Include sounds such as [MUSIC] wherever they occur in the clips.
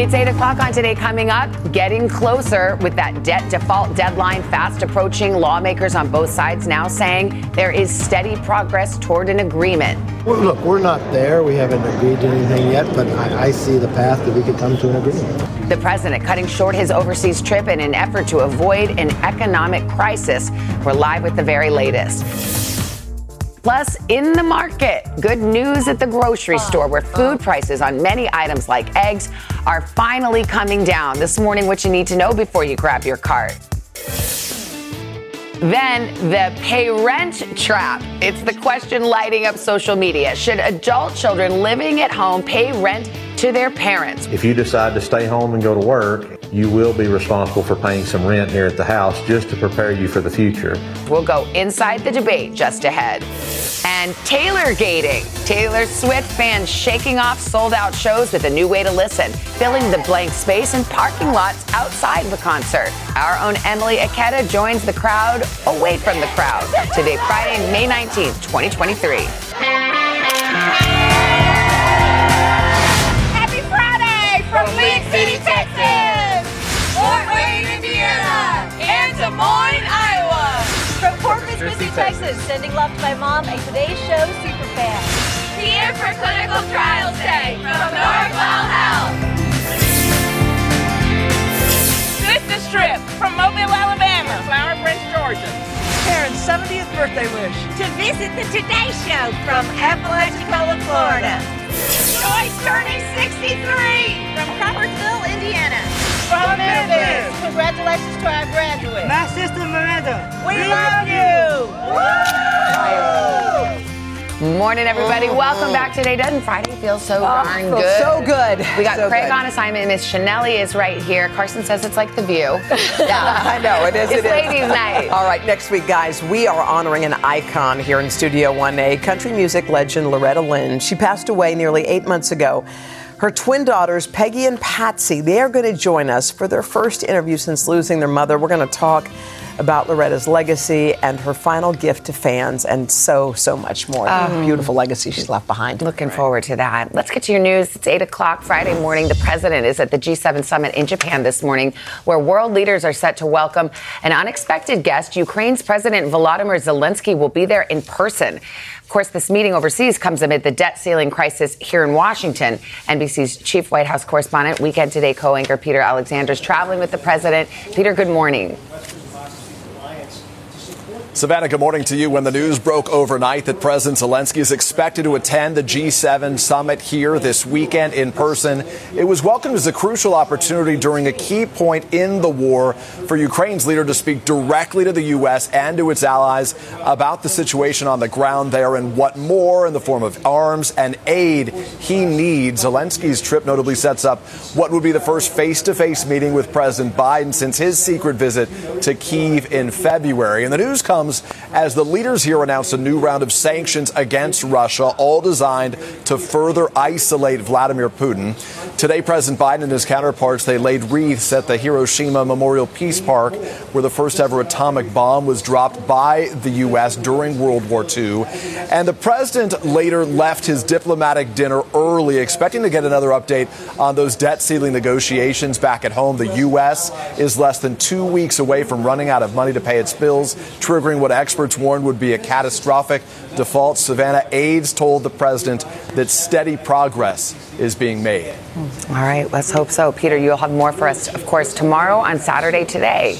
It's 8 o'clock on today coming up. Getting closer with that debt default deadline fast approaching. Lawmakers on both sides now saying there is steady progress toward an agreement. Well, look, we're not there. We haven't agreed to anything yet, but I, I see the path that we could come to an agreement. The president cutting short his overseas trip in an effort to avoid an economic crisis. We're live with the very latest. Plus, in the market, good news at the grocery oh. store where food oh. prices on many items like eggs are finally coming down. This morning, what you need to know before you grab your cart. Then the pay rent trap. It's the question lighting up social media. Should adult children living at home pay rent to their parents? If you decide to stay home and go to work, you will be responsible for paying some rent here at the house just to prepare you for the future. We'll go inside the debate just ahead. And Taylor gating. Taylor Swift fans shaking off sold out shows with a new way to listen, filling the blank space in parking lots outside the concert. Our own Emily Ikeda joins the crowd away from the crowd. Today, Friday, May 19th, 2023. Happy Friday from League City, Texas, Fort Wayne, Indiana, and Des Moines, Iowa. From Corpus Christi, Texas, sending love to my mom, a Today Show superfan. Here for Clinical Trials Day from Northwell Health. Business trip from Mobile, Alabama, Flowery Branch, Georgia. Karen's 70th birthday wish. To visit the Today Show from Apalachicola, Florida. Joyce turning 63 From Crawfordsville, Indiana. From Memphis. Congratulations to our graduates. My sister Miranda. We love you. Morning, everybody. Welcome back today. Doesn't Friday feel so oh, darn feels good? so good. We got So Craig good. on assignment. Miss Sheinelle is right here. Carson says it's like the view. Yeah, [LAUGHS] I know it is. It's it is. ladies' night. All right, next week, guys, we are honoring an icon here in Studio 1A, country music legend Loretta Lynn. She passed away nearly eight months ago. Her twin daughters, Peggy and Patsy, they are going to join us for their first interview since losing their mother. We're going to talk about Loretta's legacy and her final gift to fans, and so, so much more. Ah. The beautiful legacy she's left behind. Looking forward to that. Let's get to your news. It's 8 o'clock Friday morning. The president is at the G7 summit in Japan this morning, where world leaders are set to welcome an unexpected guest. Ukraine's President Volodymyr Zelensky will be there in person. Of course, this meeting overseas comes amid the debt ceiling crisis here in Washington. NBC's chief White House correspondent, Weekend Today co anchor Peter Alexander is traveling with the president. Peter, good morning. Savannah, good morning to you. When the news broke overnight that President Zelensky is expected to attend the G7 summit here this weekend in person, it was welcomed as a crucial opportunity during a key point in the war for Ukraine's leader to speak directly to the U.S. and to its allies about the situation on the ground there and what more in the form of arms and aid he needs. Zelensky's trip notably sets up what would be the first face to face meeting with President Biden since his secret visit to Kiev in February. And the news comes as the leaders here announced a new round of sanctions against Russia, all designed to further isolate Vladimir Putin. Today, President Biden and his counterparts they laid wreaths at the Hiroshima Memorial Peace Park, where the first ever atomic bomb was dropped by the U.S. during World War II. And the president later left his diplomatic dinner early, expecting to get another update on those debt ceiling negotiations back at home. The U.S. is less than two weeks away from running out of money to pay its bills, triggering what experts warned would be a catastrophic default. Savannah aides told the president that steady progress is being made. All right, let's hope so. Peter, you'll have more for us, of course, tomorrow on Saturday today.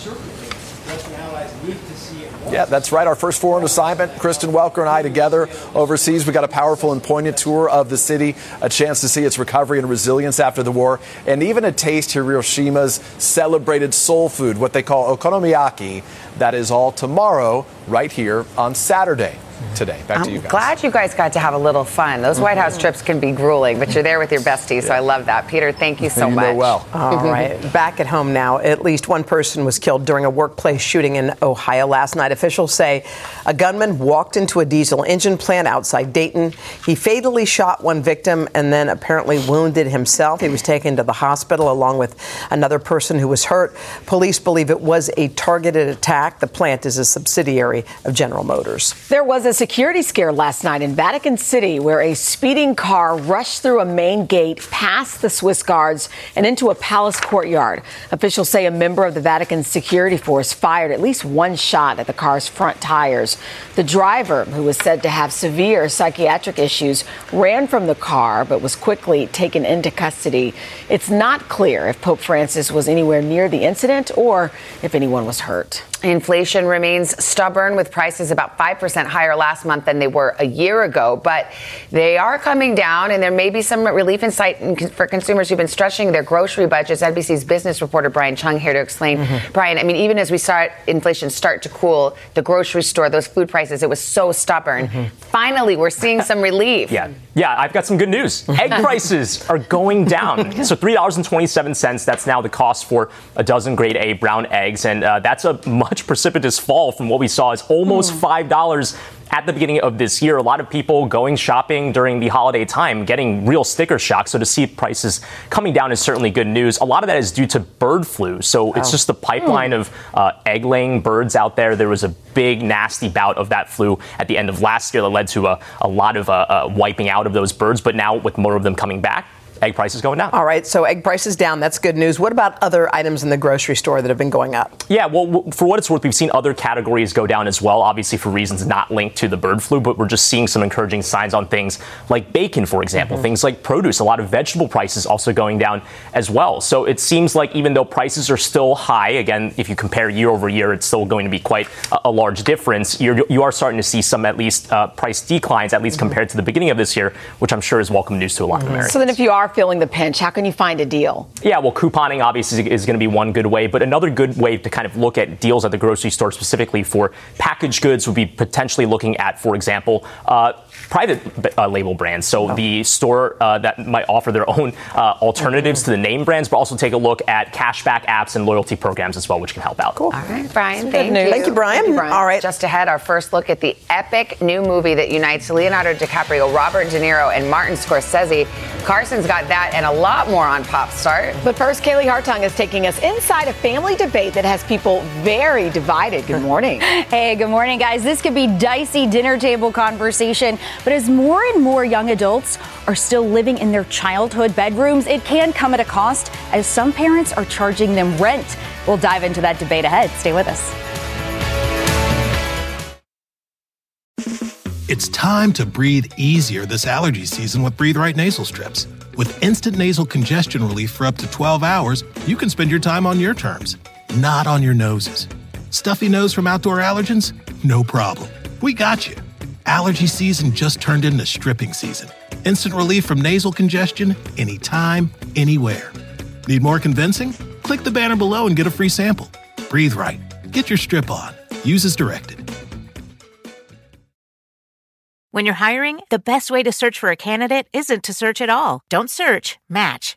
Yeah, that's right. Our first foreign assignment, Kristen Welker and I together overseas. We got a powerful and poignant tour of the city, a chance to see its recovery and resilience after the war, and even a taste of Hiroshima's celebrated soul food, what they call okonomiyaki. That is all tomorrow, right here on Saturday. Today. Back I'm to you guys. glad you guys got to have a little fun. Those White House mm-hmm. trips can be grueling, but you're there with your bestie, so I love that. Peter, thank you so You much. know well. All [LAUGHS] right. Back at home now, at least one person was killed during a workplace shooting in Ohio last night. Officials say a gunman walked into a diesel engine plant outside Dayton. He fatally shot one victim and then apparently wounded himself. He was taken to the hospital along with another person who was hurt. Police believe it was a targeted attack. The plant is a subsidiary of General Motors. There was a security scare last night in Vatican City where a speeding car rushed through a main gate past the Swiss guards and into a palace courtyard. Officials say a member of the Vatican security force fired at least one shot at the car's front tires. The driver, who was said to have severe psychiatric issues, ran from the car but was quickly taken into custody. It's not clear if Pope Francis was anywhere near the incident or if anyone was hurt. Inflation remains stubborn with prices about 5% higher last month than they were a year ago, but they are coming down and there may be some relief in sight for consumers who've been stretching their grocery budgets. NBC's business reporter Brian Cheung here to explain. Mhm. Brian, I mean, even as we saw inflation start to cool, the grocery store, those food prices, it was so stubborn. Finally, we're seeing some relief. Yeah, yeah, I've got some good news. Egg [LAUGHS] prices are going down. So $3.27, that's now the cost for a dozen grade A brown eggs. And uh, that's a much precipitous fall from what we saw is almost $5 at the beginning of this year. A lot of people going shopping during the holiday time, getting real sticker shock. So to see prices coming down is certainly good news. A lot of that is due to bird flu. So it's Oh. just the pipeline of uh, egg laying birds out there. There was a big, nasty bout of that flu at the end of last year that led to a, a lot of uh, uh, wiping out of those birds. But now, with more of them coming back, egg prices going down. All right, so egg prices down. That's good news. What about other items in the grocery store that have been going up? Yeah, well, for what it's worth, we've seen other categories go down as well, obviously for reasons not linked to the bird flu, but we're just seeing some encouraging signs on things like bacon, for example, Mhm. things like produce, a lot of vegetable prices also going down as well. So it seems like even though prices are still high, again, if you compare year over year, it's still going to be quite a, a large difference. You're, you are starting to see some at least uh, price declines, at least compared to the beginning of this year, which I'm sure is welcome news to a lot of Americans. So then, if you are feeling the pinch, how can you find a deal? Yeah, well, couponing obviously is going to be one good way, but another good way to kind of look at deals at the grocery store specifically for packaged goods would be potentially looking at, for example, uh, private uh, label brands. So the store uh, that might offer their own uh, alternatives to the name brands, but also take a look at cashback apps and loyalty programs as well, which can help out. Cool. All right, Brian, thank good news. you. Thank you, Brian. All right. Just ahead, our first look at the epic new movie that unites Leonardo DiCaprio, Robert De Niro, and Martin Scorsese. Carson's got that and a lot more on Pop Start. But first, Kaylee Hartung is taking us inside a family debate that has people very divided. Good morning. [LAUGHS] Hey, good morning, guys. This could be dicey dinner table conversation, but as more and more young adults are still living in their childhood bedrooms, it can come at a cost as some parents are charging them rent. We'll dive into that debate ahead. Stay with us. It's time to breathe easier this allergy season with Breathe Right nasal strips. With instant nasal congestion relief for up to 12 hours, you can spend your time on your terms, not on your noses. Stuffy nose from outdoor allergens? No problem. We got you. Allergy season just turned into stripping season. Instant relief from nasal congestion anytime, anywhere. Need more convincing? Click the banner below and get a free sample. Breathe Right. Get your strip on. Use as directed. When you're hiring, the best way to search for a candidate isn't to search at all. Don't search, match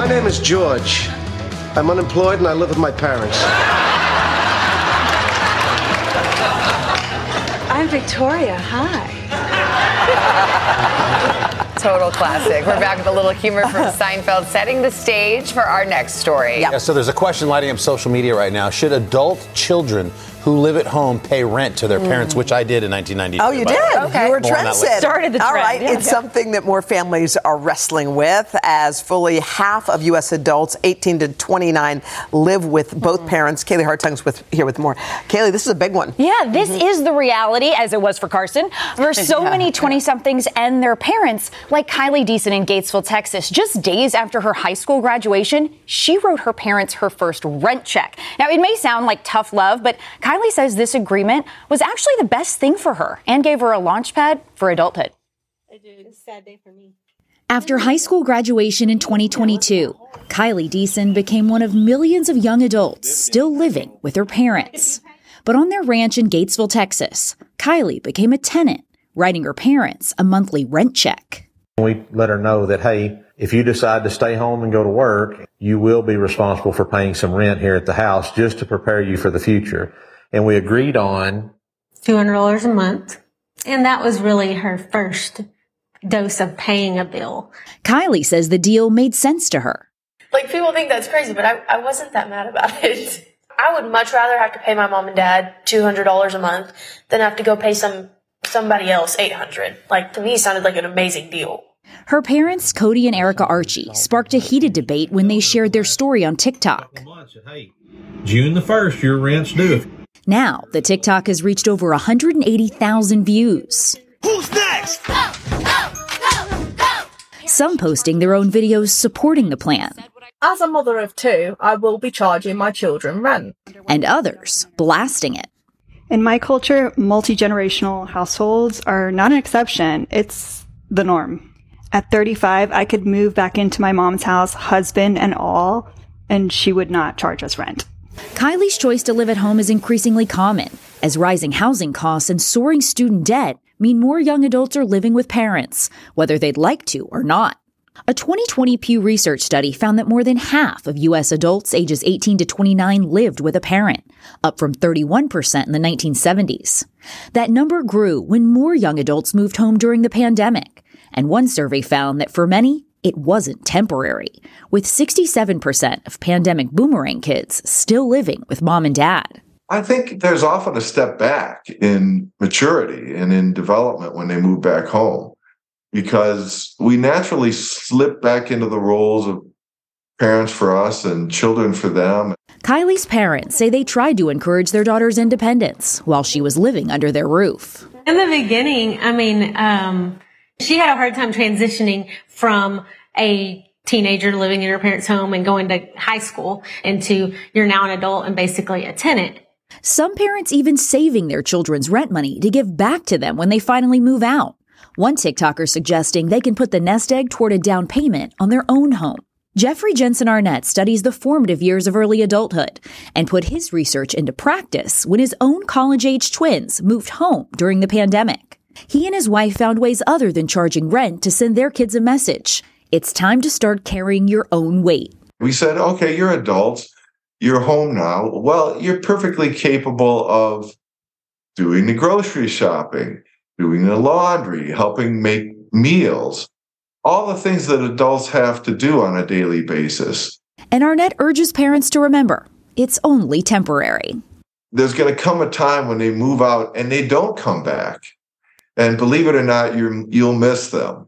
My name is George. I'm unemployed and I live with my parents. I I'm Victoria. Hi. Total classic. We're back with a little humor from [LAUGHS] Seinfeld, setting the stage for our next story. Yeah, so there's a question lighting up social media right now. Should adult children who live at home pay rent to their parents, which I did in 1992. Oh, you did? Okay. You were More on that later. trendsetter. Started the All trend. right. Yeah, it's yeah. something that more families are wrestling with as fully half of U.S. adults, 18 to 29, live with both mm-hmm. parents. Kaylee Hartung's with here with more. Kaylee, this is a big one. Yeah, this mm-hmm. is the reality, as it was for Carson, for [LAUGHS] so many 20 somethings and their parents, like Kylie Deason in Gatesville, Texas. Just days after her high school graduation, she wrote her parents her first rent check. Now, it may sound like tough love, but Kylie says this agreement was actually the best thing for her and gave her a launch pad for adulthood. It's a sad day for me. After high school graduation in 2022, Kylie Deason became one of millions of young adults still living with her parents. But on their ranch in Gatesville, Texas, Kylie became a tenant, writing her parents a monthly rent check. We let her know that, hey, if you decide to stay home and go to work, you will be responsible for paying some rent here at the house just to prepare you for the future. And we agreed on $200 a month. And that was really her first dose of paying a bill. Kylie says the deal made sense to her. Like people think that's crazy, but I, I wasn't that mad about [LAUGHS] it. I would much rather have to pay my mom and dad two hundred dollars a month than have to go pay some somebody else eight hundred. Like to me, it sounded like an amazing deal. Her parents, Cody and Erica Archie, sparked a heated debate when they shared their story on TikTok. June the 1st, your rent's due. Now, the TikTok has reached over 180,000 views. Who's next? Some posting their own videos supporting the plan, As a mother of two, I will be charging my children rent. and others blasting it. In my culture, multi generational households are not an exception, it's the norm. At 35, I could move back into my mom's house, husband and all, and she would not charge us rent. Kylie's choice to live at home is increasingly common, as rising housing costs and soaring student debt mean more young adults are living with parents, whether they'd like to or not. A 2020 Pew Research study found that more than half of U.S. adults ages 18 to 29 lived with a parent, up from 31% in the 1970s. That number grew when more young adults moved home during the pandemic, and one survey found that for many, it wasn't temporary, with 67% of pandemic boomerang kids still living with mom and dad. I think there's often a step back in maturity and in development when they move back home because we naturally slip back into the roles of parents for us and children for them. Kylie's parents say they tried to encourage their daughter's independence while she was living under their roof. In the beginning, I mean, um, she had a hard time transitioning from a teenager living in her parents' home and going to high school into you're now an adult and basically a tenant. Some parents even saving their children's rent money to give back to them when they finally move out. One TikToker suggesting they can put the nest egg toward a down payment on their own home. Jeffrey Jensen Arnett studies the formative years of early adulthood and put his research into practice when his own college age twins moved home during the pandemic. He and his wife found ways other than charging rent to send their kids a message. It's time to start carrying your own weight. We said, okay, you're adults, you're home now. Well, you're perfectly capable of doing the grocery shopping, doing the laundry, helping make meals, all the things that adults have to do on a daily basis. And Arnett urges parents to remember it's only temporary. There's going to come a time when they move out and they don't come back. And believe it or not, you you'll miss them.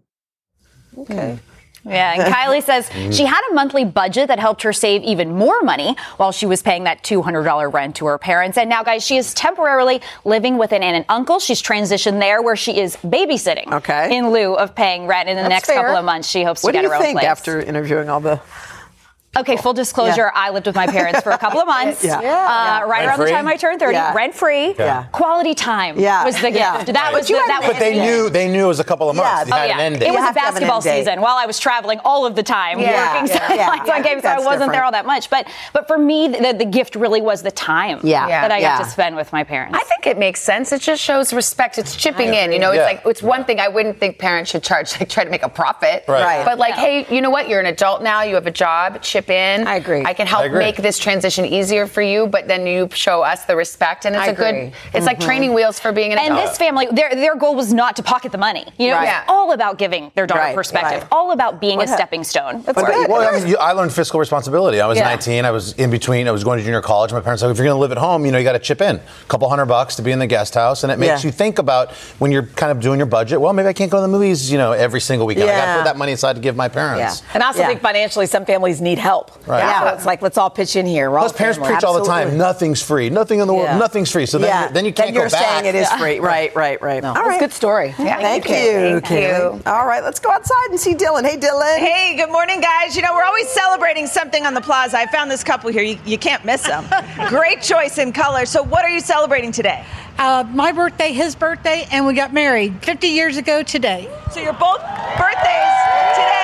Okay. Yeah, and Kylie [LAUGHS] says she had a monthly budget that helped her save even more money while she was paying that $200 rent to her parents. And now, guys, she is temporarily living with an aunt and uncle. She's transitioned there where she is babysitting Okay. in lieu of paying rent. In the That's next fair. couple of months, she hopes What to do get you her own think place. after interviewing all the? Okay, full disclosure, I lived with my parents for a couple of [LAUGHS] months. Yeah. Uh, Yeah. Right around the time I turned 30, Yeah. rent free. Yeah. Quality time Yeah. was the gift. Yeah. That was the, that But was they knew they knew it was a couple of months. They Oh had yeah, an end date. it was a have to have an basketball season while I was traveling all of the time Yeah. working Yeah. Yeah. sidelines on Yeah. games, so I wasn't there all that much. But but for me, the, the gift really was the time Yeah. that I Yeah. got to spend with my parents. I think it makes sense. It just shows respect. It's chipping in. You know, it's like it's one thing I wouldn't think parents should charge, [LAUGHS] like try to make a profit. Right. Right. But like, hey, you know what? You're an adult now. You have a job. Chip chip in. I agree. I can help I make this transition easier for you, but then you show us the respect, and it's I a good. It's like Mhm. training wheels for being an adult. And adult. this family, their their goal was not to pocket the money. You know, Right. it's all about giving their daughter Right, perspective, right. all about being What a hap- stepping stone. That's Well. I, mean, you, I learned fiscal responsibility. I was Yeah. 19. I was in between. I was going to junior college. My parents said, if you're going to live at home, you know, you got to chip in a couple hundred bucks to be in the guest house, and it makes Yeah. you think about when you're kind of doing your budget. Well, maybe I can't go to the movies, you know, every single weekend. I got to put that money aside to give my Yeah. parents. And I also Yeah. think financially, some families need help. Right. Yeah. So it's like, let's all pitch in here. We're Plus, parents family. preach all the time, nothing's free. Nothing in the world, Yeah. nothing's free. So then, Yeah. you're, then you Then can't you're go back. saying it is It's free. Right, right, right. No. All right. Good story. Thank, Thank you, you. Thank Kaylee. All right, let's go outside and see Dylan. Hey, Dylan. Hey, good morning, guys. You know, we're always celebrating something on the plaza. I found this couple here. You, you can't miss them. [LAUGHS] Great choice in color. So, what are you celebrating today? Uh, my birthday, his birthday, and we got married 50 years ago today. So, you're both birthdays today and 50 years.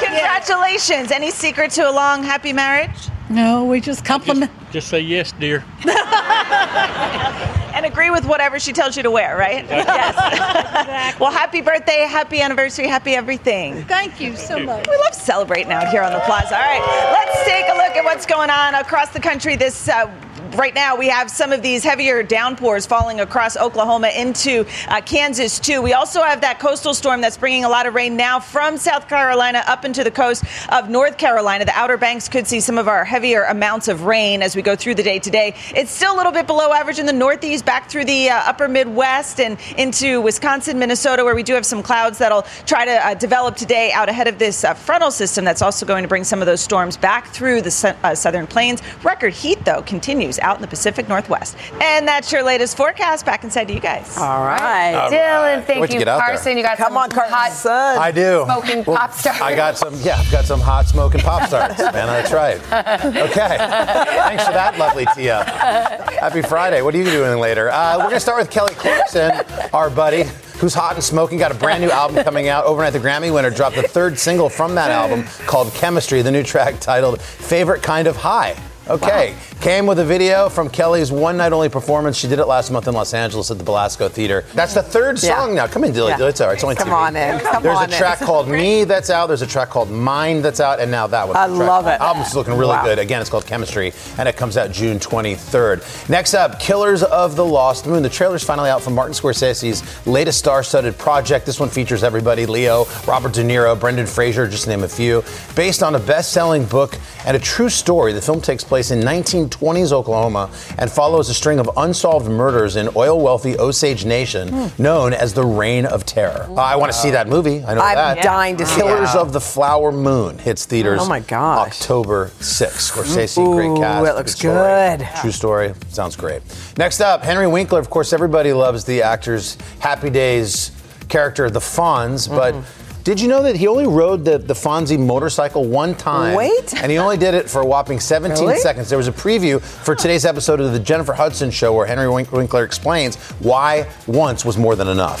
Congratulations. Any secret to a long, happy marriage? No, we just compliment. Just say yes, dear. [LAUGHS] And agree with whatever she tells you to wear, right? yes. [LAUGHS] [LAUGHS] well, happy birthday, happy anniversary, happy everything. Thank you so much. We love celebrating out here on the plaza. All right, let's take a look at what's going on across the country this. Uh, Right now, we have some of these heavier downpours falling across Oklahoma into uh, Kansas, too. We also have that coastal storm that's bringing a lot of rain now from South Carolina up into the coast of North Carolina. The Outer Banks could see some of our heavier amounts of rain as we go through the day today. It's still a little bit below average in the Northeast, back through the uh, upper Midwest and into Wisconsin, Minnesota, where we do have some clouds that'll try to uh, develop today out ahead of this uh, frontal system that's also going to bring some of those storms back through the uh, southern plains. Record heat, though, continues out in the Pacific Northwest. And that's your latest forecast. Back inside to you guys. All right. All Dylan, right. thank Wait to you, get out there. Carson. You got Come some on, Carson. hot sun. I do. smoking Well, pop stars. I got some, yeah, I've got some hot smoking pop stars, man. That's right. Okay. Thanks for that lovely tee up. Happy Friday. What are you doing later? Uh, we're going to start with Kelly Clarkson, our buddy, who's hot and smoking. Got a brand new album coming out. Overnight, the Grammy winner dropped the third single from that album called Chemistry, the new track titled Favorite Kind of High. Okay. Came with a video from Kelly's one night only performance. She did it last month in Los Angeles at the Belasco Theater. That's the third Yeah. song now. Come in, Dilly. Yeah. It's all right. It's only Come on in. Come There's on a track is called Me that's out. There's a track called Mind that's out, and now that one. I love it. Album's looking really Wow. good. Again, it's called Chemistry, and it comes out June 23rd. Next up, Killers of the Lost Moon. The trailer's finally out from Martin Scorsese's latest star-studded project. This one features everybody: Leo, Robert De Niro, Brendan Fraser, just to name a few. Based on a best-selling book and a true story, the film takes place in 1920s Oklahoma and follows a string of unsolved murders in oil-wealthy Osage Nation, known as the Reign of Terror. Uh, I want to see that movie. I know I'm that. dying to see Killers of the Flower Moon hits theaters. Oh, my gosh. October 6th. Scorsese, Ooh, great cast. it looks story. good. True story. Sounds great. Next up, Henry Winkler. Of course, everybody loves the actor's Happy Days character, the Fonz, but. Did you know that he only rode the, the Fonzie motorcycle one time? Wait. And he only did it for a whopping 17 Really? seconds. There was a preview for today's episode of the Jennifer Hudson show where Henry Winkler explains why once was more than enough.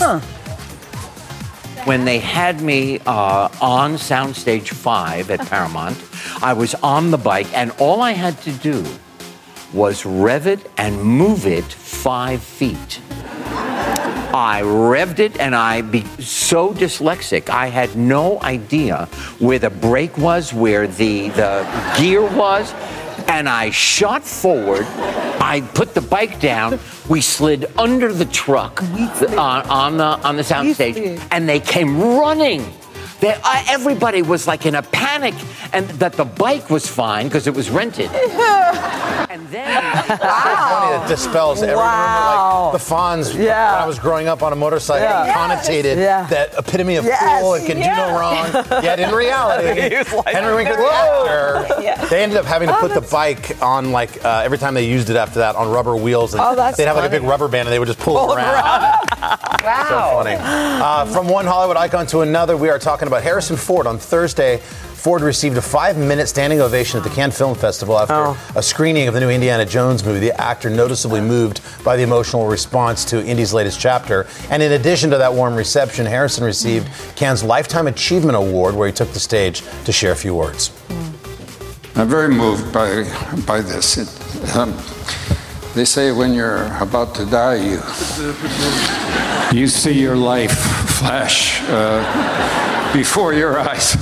When they had me uh, on Soundstage 5 at [LAUGHS] Paramount, I was on the bike, and all I had to do was rev it and move it five feet. I revved it and I be so dyslexic. I had no idea where the brake was, where the the gear was, and I shot forward. I put the bike down. We slid under the truck on, uh, on the on the soundstage, and they came running. They, uh, everybody was like in a panic, and that the bike was fine because it was rented. [LAUGHS] and then So funny that dispels every Wow. remember, like the Fonz Yeah. when I was growing up on a motorcycle Yeah. connotated Yeah. that epitome of Yes. cool and can do no wrong. [LAUGHS] Yet in reality, [LAUGHS] He was like, Henry Winkler, the "Whoa." actor, Yeah. they ended up having to put the bike on like uh, every time they used it after that on rubber wheels. And Oh, that's they'd have like a funny. big rubber band and they would just pull, Pull it it around. So Wow. funny. Uh, from one Hollywood icon to another, we are talking about Harrison Ford. On Thursday, Ford received a five-minute standing ovation at the Cannes Film Festival after Oh. a screening of the new Indiana Jones movie. The actor noticeably moved by the emotional response to Indy's latest chapter. And in addition to that warm reception, Harrison received Cannes Lifetime Achievement Award, where he took the stage to share a few words. I'm very moved by by this. It, um, they say when you're about to die, you you see your life flash uh, before your eyes.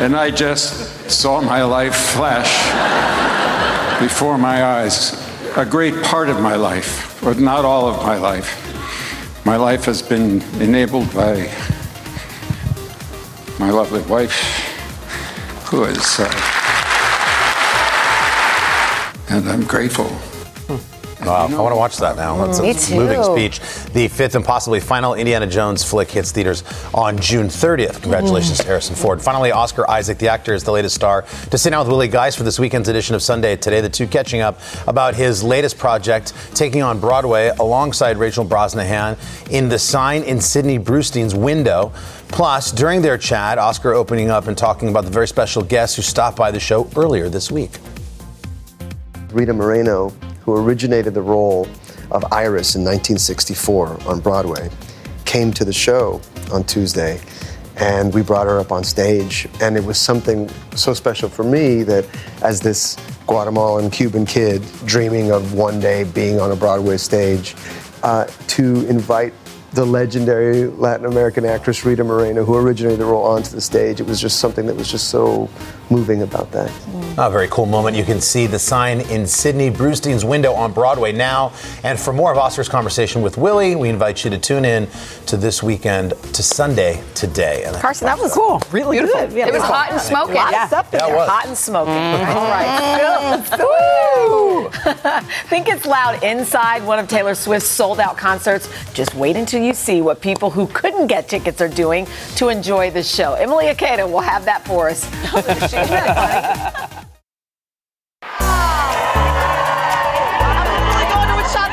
and I just saw my life flash before my eyes. A great part of my life, but not all of my life. My life has been enabled by my lovely wife, who is, uh, and I'm grateful. Wow, I want to watch that now. That's a Me too. moving speech. The fifth and possibly final Indiana Jones flick hits theaters on June 30th. Congratulations to mm. Harrison Ford. Finally, Oscar Isaac, the actor, is the latest star to sit down with Willie Geist for this weekend's edition of Sunday Today. The two catching up about his latest project, taking on Broadway alongside Rachel Brosnahan in The Sign in Sidney Brustein's Window. Plus, during their chat, Oscar opening up and talking about the very special guests who stopped by the show earlier this week. Rita Moreno, who originated the role of Iris in 1964 on Broadway, came to the show on Tuesday and we brought her up on stage. And it was something so special for me that as this Guatemalan Cuban kid dreaming of one day being on a Broadway stage, uh, to invite the legendary Latin American actress Rita Moreno, who originated the role, onto the stage. It was just something that was just so moving about that. A very cool moment. You can see the sign in Sidney Brustein's window on Broadway now. And for more of Oscar's conversation with Willie, we invite you to tune in to this weekend to Sunday today. And Carson, that was cool. Really good. Yeah, It was hot and smoking. A lot of stuff in Yeah, it there. was. Hot and smoking. [LAUGHS] All right. Woo! [LAUGHS] Think it's loud inside one of Taylor Swift's sold out concerts? Just wait until you see what people who couldn't get tickets are doing to enjoy the show. Emily Ikeda will have that for us. [LAUGHS] Hey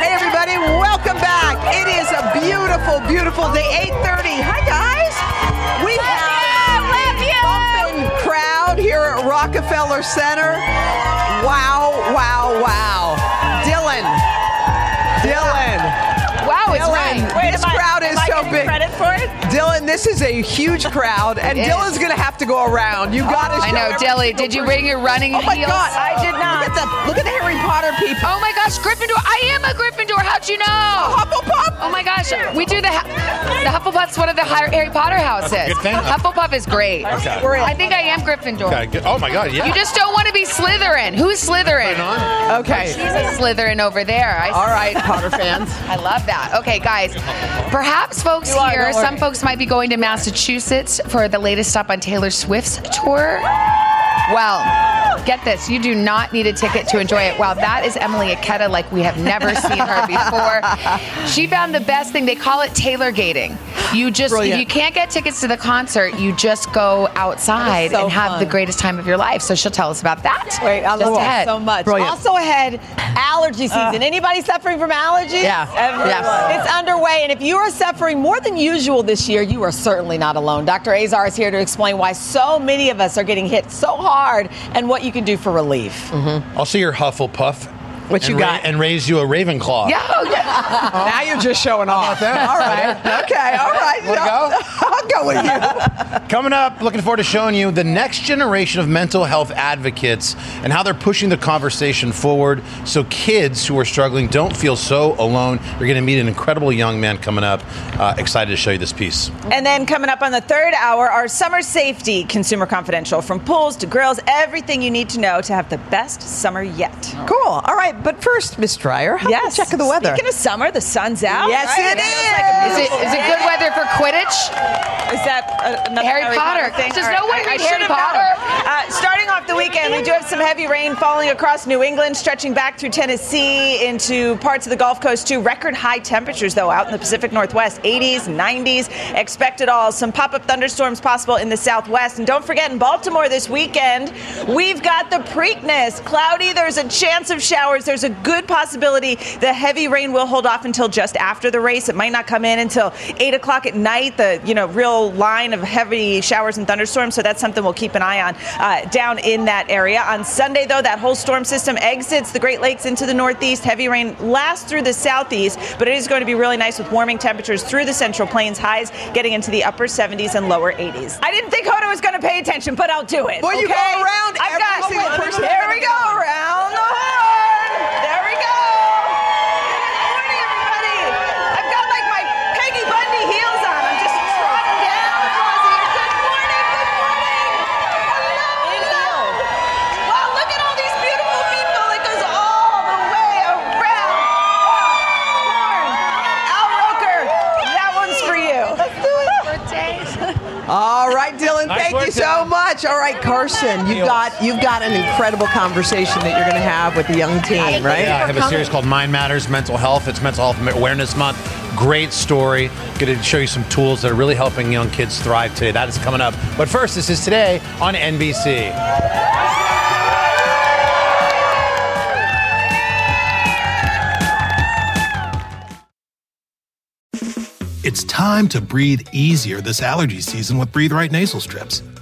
everybody, welcome back. It is a beautiful, beautiful day. 8:30. Hi guys. We have a bumping crowd here at Rockefeller Center. Wow, wow, wow. Dylan. Dylan. Wow, it's Dylan, right. Wait, this am I- crowd am is I so big. credit for it? Dylan, this is a huge crowd, and It is. Dylan's gonna have to go around. You gotta. I show know, every Dilly, single did you person. bring your running heels? Oh my heels? God, I did not. Look at the look at the Harry Potter people. Oh my gosh, Gryffindor! I am a Gryffindor. How'd you know? Hufflepuff. Oh my gosh, we do the the Hufflepuff's one of the Harry Potter houses. Good thing. Hufflepuff is great. Okay. I think I am Gryffindor. Okay. Oh my God, yeah. You just don't want to be Slytherin. Who's Slytherin? Oh, okay. She's a Slytherin over there. I All right, Potter fans. [LAUGHS] I love that. Okay, guys. Perhaps folks are, here, some folks might be going to Massachusetts for the latest stop on Taylor Swift's tour. Well, get this. You do not need a ticket to enjoy it. Wow, that is Emily Ikeda like we have never [LAUGHS] seen her before. She found the best thing. They call it Taylor gating. You just, Brilliant. if you can't get tickets to the concert, you just go outside so and have fun. the greatest time of your life. So she'll tell us about that. Wait, I Just love ahead. that so much. Brilliant. Also ahead, allergy uh. season. Anybody suffering from allergies? Yeah. Everyone. Yes. It's underway, and if you are suffering more than usual this year, you are certainly not alone. Dr. Azar is here to explain why so many of us are getting hit so hard and what you can do for relief. Mm-hmm. I'll see your Hufflepuff. What you and got? and raise you a Ravenclaw. Yeah, oh, yeah. [LAUGHS] now you're just showing off. that? All right. Okay. All right. Wanna go? [LAUGHS] I'll go with you. Coming up, looking forward to showing you the next generation of mental health advocates and how they're pushing the conversation forward so kids who are struggling don't feel so alone. You're going to meet an incredible young man coming up. Uh, excited to show you this piece. And then coming up on the third hour, our summer safety consumer confidential from pools to grills, everything you need to know to have the best summer yet. Cool. All right, but first, Miss Dreyer, how Yes. about a check of the weather? Speaking of summer, the sun's out. Yes, right? it It Is it, is it good weather for Quidditch? Is that another Harry Potter. thing? There's All no way I, I should Harry have. Potter. Uh, starting off the weekend, we do have some heavy rain falling across New England, stretching back through Tennessee into parts of the Gulf Coast too. Record high temperatures though out in the Pacific Northwest, 80s, 90s. Expect it all. Some pop-up thunderstorms possible in the Southwest, and don't forget in Baltimore this weekend, we've got the Preakness. Cloudy. There's a chance of showers. There's a good possibility the heavy rain will hold off until just after the race. It might not come in until eight o'clock at night. The you know real line of heavy showers and thunderstorms. So that's something we'll keep an eye on uh, down in that area. On Sunday though, that whole storm system exits the Great Lakes into the northeast. Heavy rain lasts through the southeast, but it is going to be really nice with warming temperatures through the Central Plains. Highs getting into the upper 70s and lower 80s. I didn't think Hoda was going to pay attention, but I'll do it. Well, you go around I've every got, single person. There we go, around the horn. There we go. Good morning, everybody. I've got like my Peggy Bundy heels on. I'm just trotting down. Rosie. Good morning. Good morning. All right, Dylan. Nice thank work, you so Dylan. Much. All right, Carson, you've got you've got an incredible conversation that you're going to have with the young team, right? Yeah, I have a series called Mind Matters Mental Health. It's Mental Health Awareness Month. Great story. Going to show you some tools that are really helping young kids thrive today. That is coming up. But first, this is today on NBC. It's time to breathe easier this allergy season with Breathe Right nasal strips.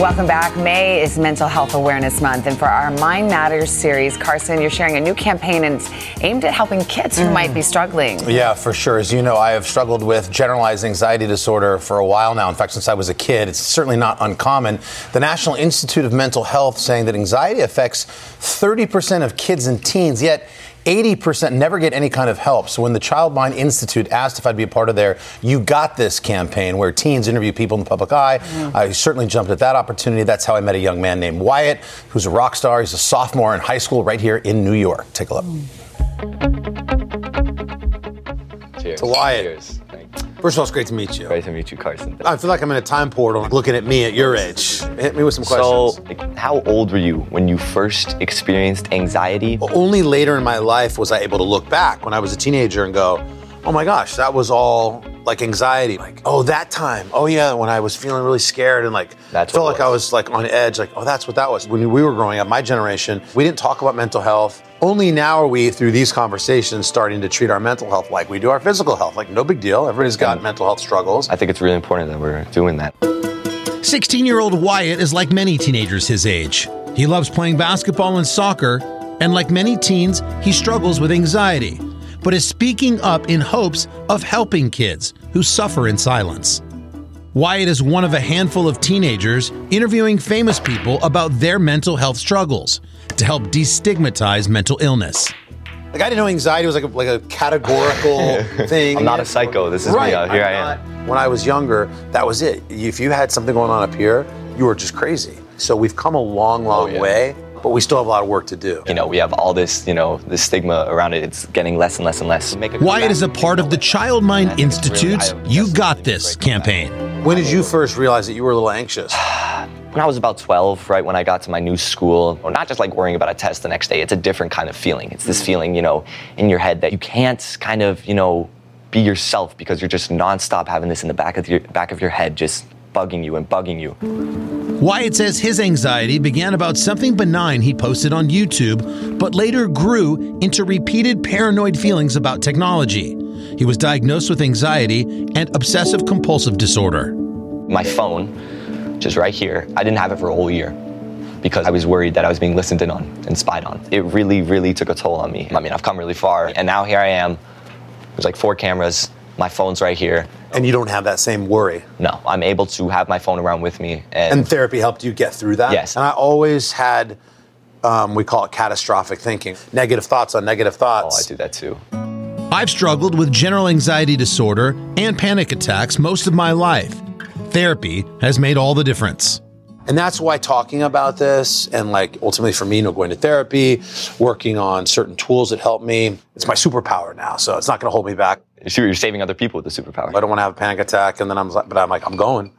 Welcome back. May is Mental Health Awareness Month. And for our Mind Matters series, Carson, you're sharing a new campaign and it's aimed at helping kids who might be mm. struggling. Yeah, for sure. As you know, I have struggled with generalized anxiety disorder for a while now. In fact, since I was a kid, it's certainly not uncommon. The National Institute of Mental Health saying that anxiety affects 30% of kids and teens, yet 80% never get any kind of help. So when the Child Mind Institute asked if I'd be a part of their You Got This campaign, where teens interview people in the public eye, mm-hmm. I certainly jumped at that opportunity. That's how I met a young man named Wyatt, who's a rock star. He's a sophomore in high school right here in New York. Take a look. Cheers. To Wyatt. Cheers. First of all, it's great to meet you. Great to meet you, Carson. I feel like I'm in a time portal looking at me at your age. Hit me with some questions. So, like, how old were you when you first experienced anxiety? Only later in my life was I able to look back when I was a teenager and go, oh my gosh, that was all like anxiety. Like, oh, that time. Oh yeah, when I was feeling really scared and like That's felt like it I was like on edge. Like, oh, that's what that was. When we were growing up, my generation, we didn't talk about mental health. Only now are we, through these conversations, starting to treat our mental health like we do our physical health. Like, no big deal. Everybody's got mental health struggles. I think it's really important that we're doing that. 16 year old Wyatt is like many teenagers his age. He loves playing basketball and soccer, and like many teens, he struggles with anxiety, but is speaking up in hopes of helping kids who suffer in silence. Wyatt is one of a handful of teenagers interviewing famous people about their mental health struggles to help destigmatize mental illness. Like, I didn't know anxiety was like a, like a categorical [LAUGHS] thing. I'm not a psycho. This is right. me. Uh, here I'm I am. not- When I was younger, that was it. If you had something going on up here, you were just crazy. So we've come a long, long way, but we still have a lot of work to do. You know, we have all this, you know, this stigma around it. It's getting less and less and less. Make a Wyatt is a part of the Child Mind Institute's You Got This campaign. When did you first realize that you were a little anxious? [SIGHS] When I was about 12, right when I got to my new school, or not just like worrying about a test the next day, it's a different kind of feeling. It's this mm. feeling, you know, in your head that you can't kind of, you know, be yourself because you're just nonstop having this in the back of your back of your head just bugging you and bugging you. Wyatt says his anxiety began about something benign he posted on YouTube, but later grew into repeated paranoid feelings about technology. He was diagnosed with anxiety and obsessive compulsive disorder. My phone, just right here, I didn't have it for a whole year because I was worried that I was being listened in on and spied on. It really, really took a toll on me. I mean, I've come really far, and now here I am. There's like four cameras. My phone's right here. And you don't have that same worry. No, I'm able to have my phone around with me. And, And therapy helped you get through that? Yes. And I always had, um, we call it catastrophic thinking, negative thoughts on negative thoughts. Oh, I do that too. I've struggled with general anxiety disorder and panic attacks most of my life. Therapy has made all the difference. And that's why talking about this and like ultimately for me, you know, going to therapy, working on certain tools that help me, it's my superpower now. So it's not going to hold me back. You're saving other people with the superpower. I don't want to have a panic attack, and then I'm like, but I'm like, I'm going,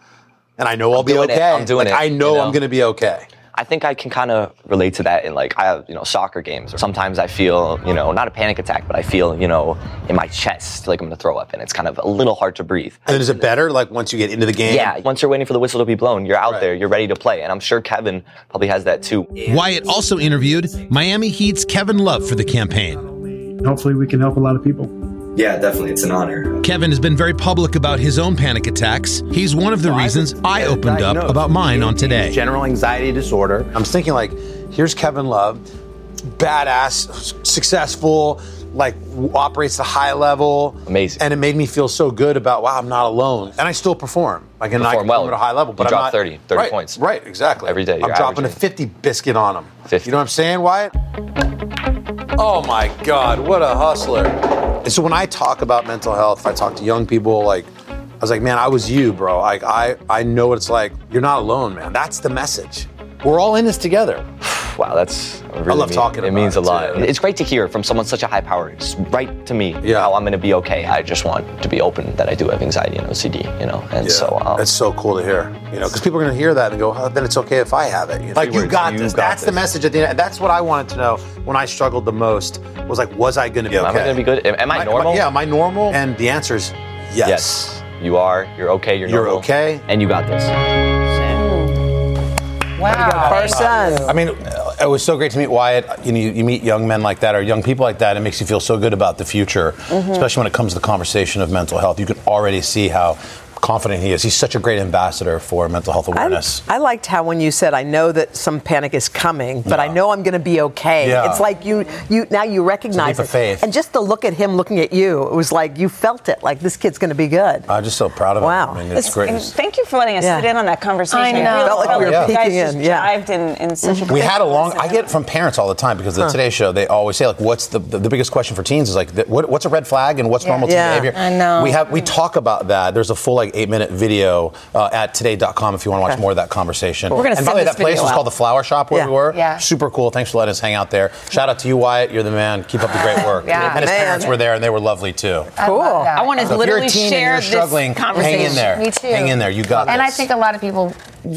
and I know I'll I'm be doing it. okay. I'm doing like, it, I know, you know? I'm going to be okay. I think I can kind of relate to that in like I have you know soccer games. Or sometimes I feel you know not a panic attack, but I feel you know in my chest like I'm gonna throw up, and it's kind of a little hard to breathe. And is it better like once you get into the game? Yeah, once you're waiting for the whistle to be blown, you're out there, you're ready to play, and I'm sure Kevin probably has that too. Wyatt also interviewed Miami Heat's Kevin Love for the campaign. Hopefully, we can help a lot of people. Yeah, definitely. It's an honor. Kevin has been very public about his own panic attacks. He's one of the reasons I opened up about mine on today. General anxiety disorder. I'm thinking like, here's Kevin Love, badass, successful, like w- operates the high level. Amazing. And it made me feel so good about wow, I'm not alone, and I still perform. Like and I Perform can well. perform at a high level, You but I'm drop not 30 30 right, points. Right, exactly. Every day, I'm you're dropping averaging. a 50 biscuit on him. 50. You know what I'm saying, Wyatt? Oh my God, what a hustler. And so when I talk about mental health, I talk to young people, like, I was like, man, I was you, bro. Like, I, I know what it's like. You're not alone, man. That's the message. We're all in this together. Wow, that's really I love mean- talking It about means it, a lot. too. It's great to hear from someone such a high power. It's right to me yeah. how I'm going to be okay. I just want to be open that I do have anxiety and OCD, you know. And Yeah, so um, that's so cool to hear. You know, because people are going to hear that and go, oh, then it's okay if I have it. You know? Like, you got you this. got that's the message at the end. That's what I wanted to know when I struggled the most was like, was I going to be okay? Am I okay? gonna be good? Am- am I normal? yeah, am I normal? And the answer is yes. yes, you are. You're okay. You're You're okay. and you got this. Wow. Carson. I mean, it was so great to meet Wyatt. You know, you, you meet young men like that or young people like that. It makes you feel so good about the future, Mhm. especially when it comes to the conversation of mental health. You can already see how confident he is. He's such a great ambassador for mental health awareness. I liked how when you said, "I know that some panic is coming, but I know I'm going to be okay." Yeah. It's like you, you now you recognize leap of it, faith. and just the look at him looking at you, it was like you felt it. Like this kid's going to be good. I'm just so proud of him. Wow. I mean, it's great. Thank you for letting us Yeah. sit in on that conversation. I know. It really Felt like we were you guys peeking just in, yeah. Dived in, in such a We had a long. I get it from parents all the time because the Huh. Today Show they always say like, "What's the the, the biggest question for teens is like, th- what, what's a red flag and what's Yeah. normal teen Yeah, behavior?" I know. We have we talk about that. There's a full like eight minute video uh, at today.com if you want to watch Okay. more of that conversation. We're gonna and by the way, that place video was called the Flower Shop where Yeah. we were. Yeah. Super cool. Thanks for letting us hang out there. Shout out to you, Wyatt. You're the man. Keep up the great work. Yeah. And his Man. parents were there and they were lovely too. Cool. I want to So if you're a literally teen and share you're this conversation. hang in there. Me too. Hang in there. You got And this. And I think a lot of people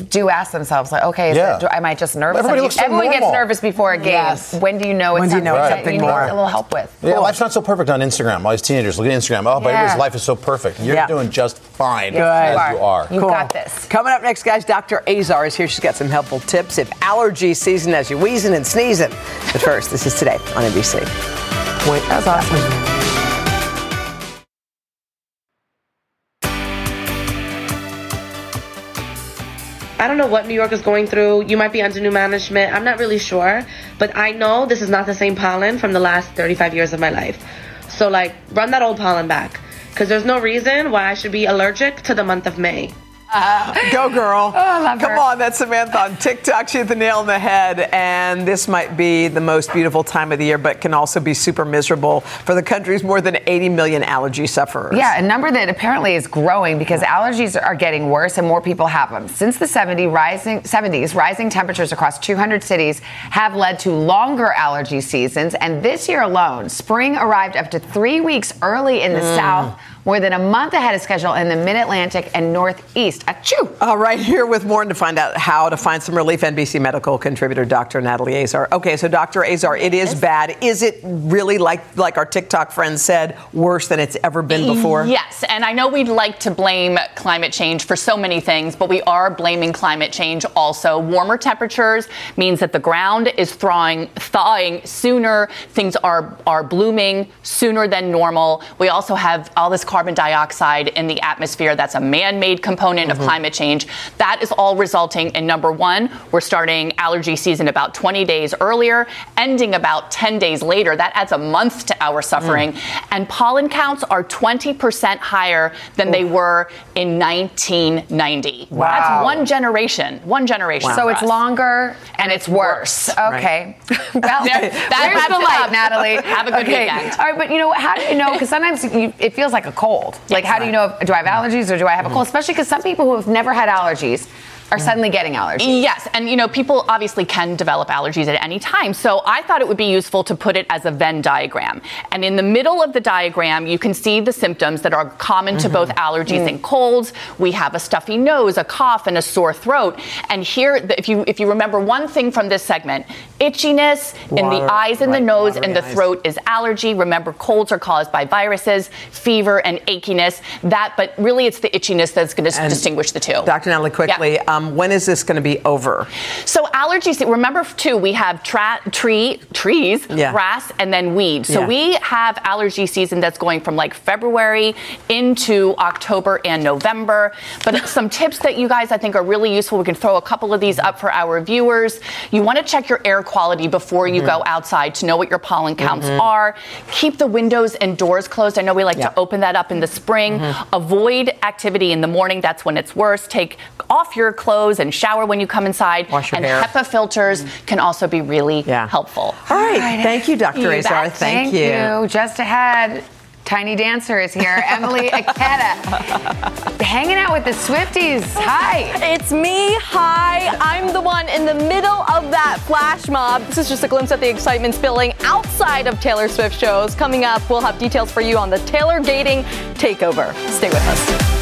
do ask themselves, like, okay, is Yeah. it, do, am I just nervous? Everybody looks so everyone gets nervous before a game. Yes. When do you know it's When do you know something it's that something you more? need a little help with? Yeah, life's not so perfect on Instagram. All these teenagers look at Instagram. Oh, but Yeah. everybody's life is so perfect. You're Yeah. doing just fine Good. as you are. You Cool. got this. Coming up next, guys, Dr. Azar is here. She's got some helpful tips if allergy season has you wheezing and sneezing. But first, this is today on NBC. Wait, that's awesome. I don't know what New York is going through. You might be under new management. I'm not really sure. But I know this is not the same pollen from the last 35 years of my life. So, like, run that old pollen back. Because there's no reason why I should be allergic to the month of May. [LAUGHS] Go, girl. Oh, Come on, that's Samantha on TikTok. She hit the nail on the head. And this might be the most beautiful time of the year, but can also be super miserable for the country's more than 80 million allergy sufferers. Yeah, a number that apparently is growing because allergies are getting worse and more people have them. Since the 70 rising, 70s, rising temperatures across 200 cities have led to longer allergy seasons. And this year alone, spring arrived up to three weeks early in the Mm. south, more than a month ahead of schedule in the mid Atlantic and Northeast. Achoo! All right, here with more to find out how to find some relief. NBC medical contributor Dr. Natalie Azar. Okay, so Dr. Azar, it is bad. Is it really like like our TikTok friend said, worse than it's ever been before? Yes, and I know we'd like to blame climate change for so many things, but we are blaming climate change also. Warmer temperatures means that the ground is thawing, thawing sooner. Things are are blooming sooner than normal. We also have all this carbon dioxide in the atmosphere. That's a man-made component of mm-hmm. climate change. That is all resulting in number one, we're starting allergy season about 20 days earlier, ending about 10 days later. That adds a month to our suffering. Mm. And pollen counts are 20% higher than they were in 1990. Wow. That's one generation. One generation. So it's us. longer and it's worse. Okay. [LAUGHS] [LAUGHS] well, There- there's that wraps the it light. Natalie. [LAUGHS] Have a good okay. weekend. All right, but you know, how do you know? Because sometimes you, it feels like a cold. Like, how do you know? If, do I have allergies or do I have a cold? Mm. Especially because some people who have never had allergies are suddenly getting allergies. Yes, and you know, people obviously can develop allergies at any time. So I thought it would be useful to put it as a Venn diagram. And in the middle of the diagram, you can see the symptoms that are common to both allergies and colds. We have a stuffy nose, a cough, and a sore throat. And here, if you if you remember one thing from this segment, itchiness in the eyes and the nose and the eyes. throat is allergy. Remember, colds are caused by viruses, fever, and achiness. That, but really, it's the itchiness that's going to distinguish the two. Dr. Natalie, quickly, um, Um, when is this going to be over? So allergies. Remember too, we have tra- tree trees, Yeah. grass, and then weeds. So Yeah. we have allergy season that's going from like February into October and November. But [LAUGHS] some tips that you guys I think are really useful. We can throw a couple of these up for our viewers. You want to check your air quality before you go mm-hmm. outside to know what your pollen counts Mhm. are. Keep the windows and doors closed. I know we like to open that up in the spring. Mm-hmm. Avoid activity in the morning. That's when it's worst. Take off your clothes and shower when you come inside. Wash your and hair. HEPA filters can also be really helpful. All right. Thank you, Dr. You Azar. bet. Thank, Thank you. Just ahead, Tiny Dancer is here. [LAUGHS] Emily Ikeda, hanging out with the Swifties. Hi. It's me. Hi. I'm the one in the middle of that flash mob. This is just a glimpse at the excitement spilling outside of Taylor Swift shows. Coming up, we'll have details for you on the Taylor Gating takeover. Stay with us.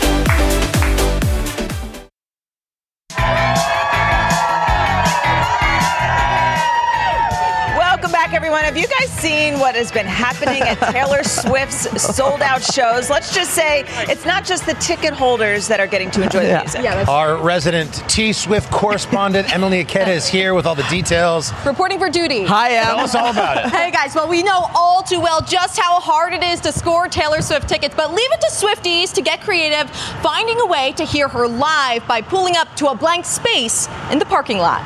Seen what has been happening at Taylor Swift's sold out shows? Let's just say it's not just the ticket holders that are getting to enjoy the music. Our resident T Swift correspondent Emily Ikeda is here with all the details. Reporting for duty. Hi, Em. Tell us all about it. Hey guys, well we know all too well just how hard it is to score Taylor Swift tickets, but leave it to Swifties to get creative, finding a way to hear her live by pulling up to a blank space in the parking lot.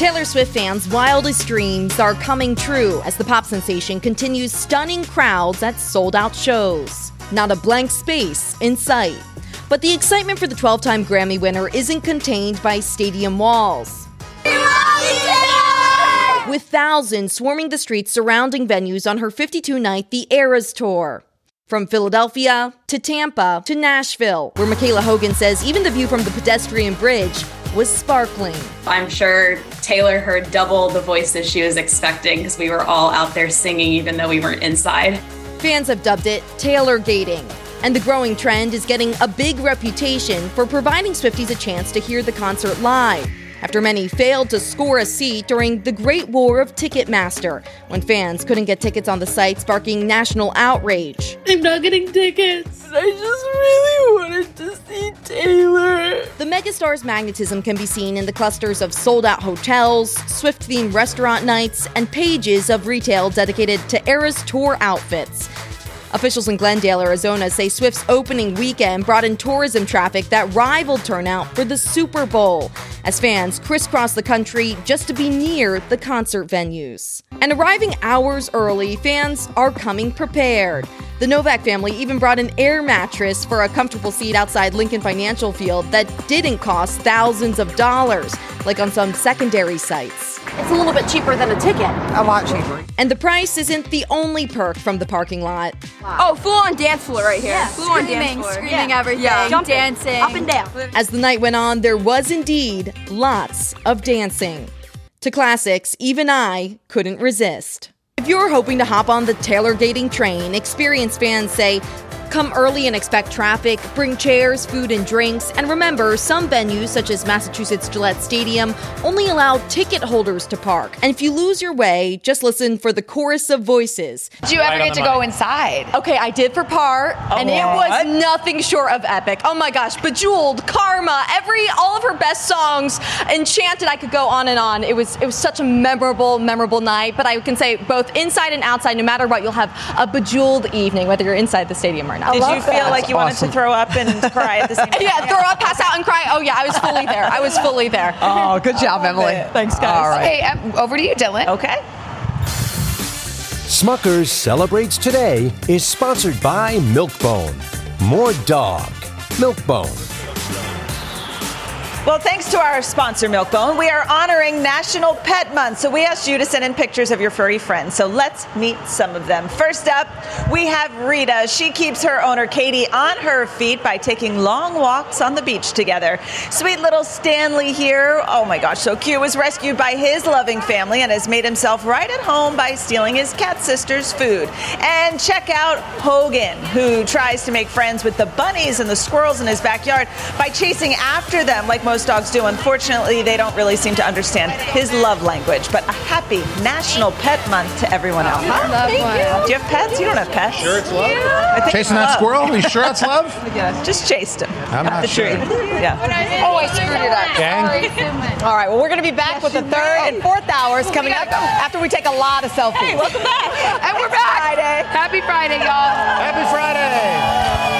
Taylor Swift fans' wildest dreams are coming true as the pop sensation continues stunning crowds at sold out shows. Not a blank space in sight. But the excitement for the 12 time Grammy winner isn't contained by stadium walls. With thousands swarming the streets surrounding venues on her 52 night The Eras Tour. From Philadelphia to Tampa to Nashville, where Michaela Hogan says even the view from the pedestrian bridge was sparkling. I'm sure Taylor heard double the voices she was expecting because we were all out there singing even though we weren't inside. Fans have dubbed it Taylor Gating. And the growing trend is getting a big reputation for providing Swifties a chance to hear the concert live. After many failed to score a seat during the Great War of Ticketmaster, when fans couldn't get tickets on the site, sparking national outrage. I'm not getting tickets. I just really wanted to see Taylor. The megastar's magnetism can be seen in the clusters of sold out hotels, Swift themed restaurant nights, and pages of retail dedicated to Eras tour outfits. Officials in Glendale, Arizona say Swift's opening weekend brought in tourism traffic that rivaled turnout for the Super Bowl, as fans crisscross the country just to be near the concert venues. And arriving hours early, fans are coming prepared. The Novak family even brought an air mattress for a comfortable seat outside Lincoln Financial Field that didn't cost thousands of dollars, like on some secondary sites. It's a little bit cheaper than a ticket. A lot cheaper. And the price isn't the only perk from the parking lot. Oh, full on dance floor right here. Yeah, full on screaming, dance floor. screaming yeah. everything, yeah. Jumping, dancing. up and down. As the night went on, there was indeed lots of dancing. To classics, even I couldn't resist. If you're hoping to hop on the Taylor Gating train, experienced fans say, Come early and expect traffic, bring chairs, food, and drinks, and remember, some venues, such as Massachusetts Gillette Stadium, only allow ticket holders to park. And if you lose your way, just listen for the chorus of voices. Did you ever get to go inside? Okay, I did for part, and it was nothing short of epic. Oh my gosh, Bejeweled, Karma, every all of her best songs, Enchanted. I could go on and on. It was it was such a memorable, memorable night. But I can say both inside and outside, no matter what, you'll have a bejeweled evening, whether you're inside the stadium or not. Did you feel like you wanted to throw up and cry at the same [LAUGHS] time? yeah, throw up, pass out, and cry. Oh yeah, I was fully there. I was fully there. [LAUGHS] Oh, good job, Emily. Thanks, guys. All right. Okay, um, over to you, Dylan. Okay. Smuckers Celebrates Today is sponsored by Milkbone. More dog. Milkbone. Well, thanks to our sponsor, Milkbone, we are honoring National Pet Month. So we asked you to send in pictures of your furry friends. So let's meet some of them. First up, we have Rita. She keeps her owner, Katie, on her feet by taking long walks on the beach together. Sweet little Stanley here, oh my gosh, so cute, was rescued by his loving family and has made himself right at home by stealing his cat sister's food. And check out Hogan, who tries to make friends with the bunnies and the squirrels in his backyard by chasing after them like most dogs do. Unfortunately, they don't really seem to understand his love language. But a happy National Pet Month to everyone else. Huh? Love one. Do you have pets? You don't have pets. Sure it's love? I think Chasing it's that love. squirrel? Are you sure that's love? yeah, [LAUGHS] just chased him. I'm up not the sure. tree. Yeah. Oh, I screwed it up. Gang? All right, well, we're going to be back with the third and fourth hours coming up after we take a lot of selfies. Hey, welcome back. And we're back. Friday. Happy Friday, y'all. Happy Friday!